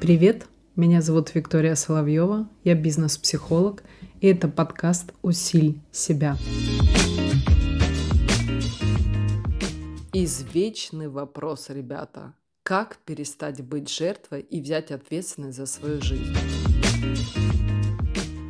Привет, меня зовут Виктория Соловьева, я бизнес-психолог, и это подкаст «Усиль себя». Извечный вопрос, ребята. Как перестать быть жертвой и взять ответственность за свою жизнь?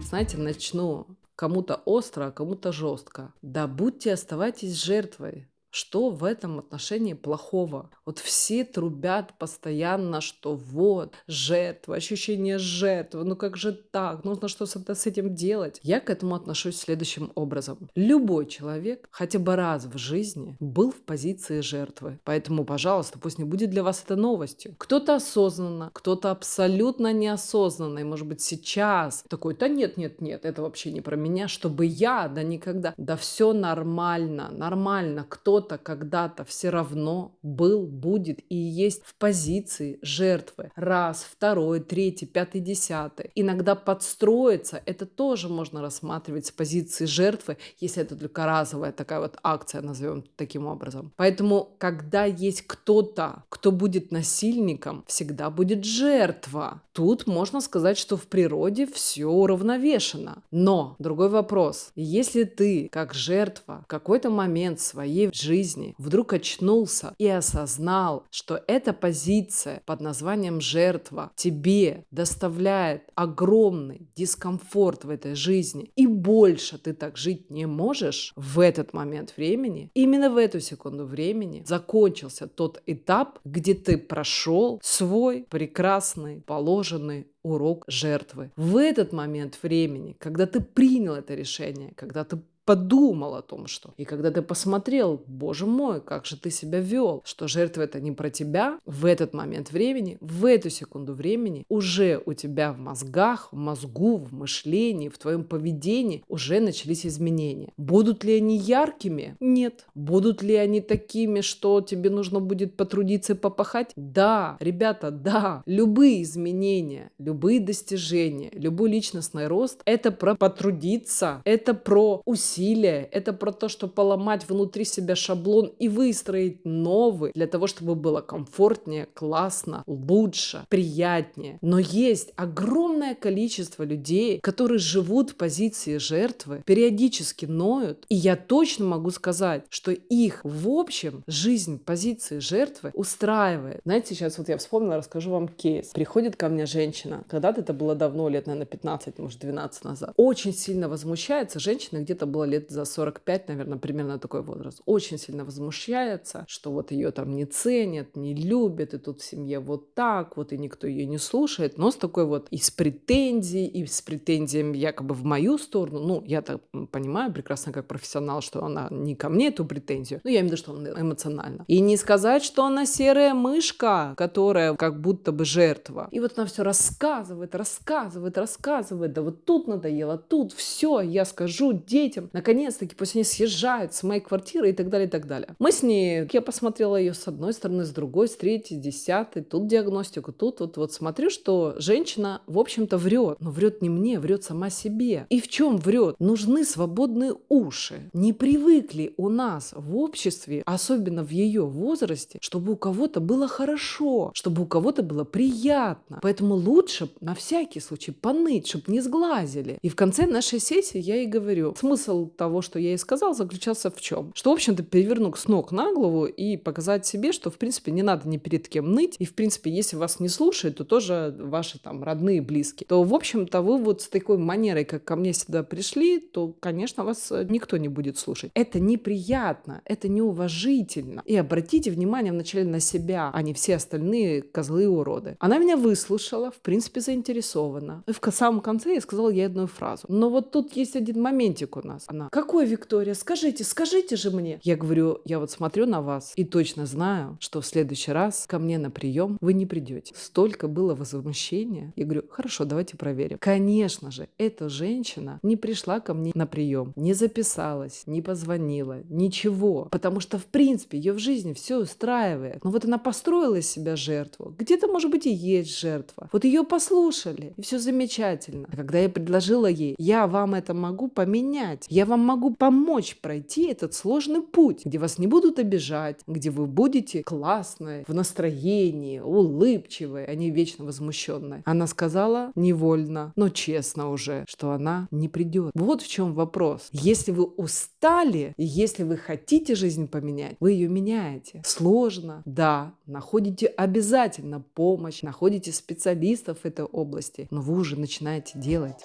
Знаете, начну кому-то остро, а кому-то жестко. Да будьте, оставайтесь жертвой. Что в этом отношении плохого? Вот все трубят постоянно, что вот, жертва, ощущение жертвы, ну как же так, нужно что-то с этим делать. Я к этому отношусь следующим образом. Любой человек хотя бы раз в жизни был в позиции жертвы. Поэтому, пожалуйста, пусть не будет для вас это новостью. Кто-то осознанно, кто-то абсолютно неосознанно, и может быть сейчас такой, да нет, нет, нет, это вообще не про меня, чтобы я, да никогда, да все нормально, нормально, кто кто-то когда-то все равно был, будет и есть в позиции жертвы. Раз, второй, третий, пятый, десятый. Иногда подстроиться, это тоже можно рассматривать с позиции жертвы, если это только разовая такая вот акция, назовем таким образом. Поэтому, когда есть кто-то, кто будет насильником, всегда будет жертва. Тут можно сказать, что в природе все уравновешено. Но другой вопрос. Если ты, как жертва, в какой-то момент своей жизни жизни вдруг очнулся и осознал, что эта позиция под названием жертва тебе доставляет огромный дискомфорт в этой жизни, и больше ты так жить не можешь, в этот момент времени, именно в эту секунду времени закончился тот этап, где ты прошел свой прекрасный положенный урок жертвы. В этот момент времени, когда ты принял это решение, когда ты подумал о том, что... И когда ты посмотрел, боже мой, как же ты себя вел, что жертва это не про тебя, в этот момент времени, в эту секунду времени уже у тебя в мозгах, в мозгу, в мышлении, в твоем поведении уже начались изменения. Будут ли они яркими? Нет. Будут ли они такими, что тебе нужно будет потрудиться и попахать? Да. Ребята, да. Любые изменения, любые достижения, любой личностный рост – это про потрудиться, это про усилия усилия, это про то, что поломать внутри себя шаблон и выстроить новый для того, чтобы было комфортнее, классно, лучше, приятнее. Но есть огромное количество людей, которые живут в позиции жертвы, периодически ноют, и я точно могу сказать, что их в общем жизнь позиции жертвы устраивает. Знаете, сейчас вот я вспомнила, расскажу вам кейс. Приходит ко мне женщина, когда-то это было давно, лет, наверное, 15, может, 12 назад. Очень сильно возмущается. Женщина где-то была лет за 45, наверное, примерно такой возраст, очень сильно возмущается, что вот ее там не ценят, не любят, и тут в семье вот так, вот и никто ее не слушает, но с такой вот и с претензией, и с претензиями якобы в мою сторону, ну, я так понимаю прекрасно как профессионал, что она не ко мне эту претензию, ну, я имею в виду, что она эмоционально. И не сказать, что она серая мышка, которая как будто бы жертва. И вот она все рассказывает, рассказывает, рассказывает, да вот тут надоело, тут все, я скажу детям, наконец-таки пусть они съезжают с моей квартиры и так далее, и так далее. Мы с ней, я посмотрела ее с одной стороны, с другой, с третьей, с десятой, тут диагностику, тут вот, вот смотрю, что женщина, в общем-то, врет. Но врет не мне, врет сама себе. И в чем врет? Нужны свободные уши. Не привыкли у нас в обществе, особенно в ее возрасте, чтобы у кого-то было хорошо, чтобы у кого-то было приятно. Поэтому лучше на всякий случай поныть, чтобы не сглазили. И в конце нашей сессии я ей говорю, смысл того, что я ей сказал, заключался в чем? Что, в общем-то, перевернуть с ног на голову и показать себе, что, в принципе, не надо ни перед кем ныть. И, в принципе, если вас не слушают, то тоже ваши там родные, близкие. То, в общем-то, вы вот с такой манерой, как ко мне сюда пришли, то, конечно, вас э, никто не будет слушать. Это неприятно, это неуважительно. И обратите внимание вначале на себя, а не все остальные козлы и уроды. Она меня выслушала, в принципе, заинтересована. И в самом конце я сказала ей одну фразу. Но вот тут есть один моментик у нас. Она, какой Виктория? Скажите, скажите же мне. Я говорю, я вот смотрю на вас и точно знаю, что в следующий раз ко мне на прием вы не придете. Столько было возмущения. Я говорю, хорошо, давайте проверим. Конечно же, эта женщина не пришла ко мне на прием, не записалась, не позвонила, ничего. Потому что, в принципе, ее в жизни все устраивает. Но вот она построила из себя жертву. Где-то, может быть, и есть жертва. Вот ее послушали, и все замечательно. А когда я предложила ей, я вам это могу поменять, Я вам могу помочь пройти этот сложный путь, где вас не будут обижать, где вы будете классной, в настроении, улыбчивой, а не вечно возмущенной. Она сказала невольно, но честно уже, что она не придет. Вот в чем вопрос. Если вы устали, и если вы хотите жизнь поменять, вы ее меняете. Сложно, да, находите обязательно помощь, находите специалистов этой области, но вы уже начинаете делать.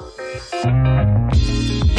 Thank you.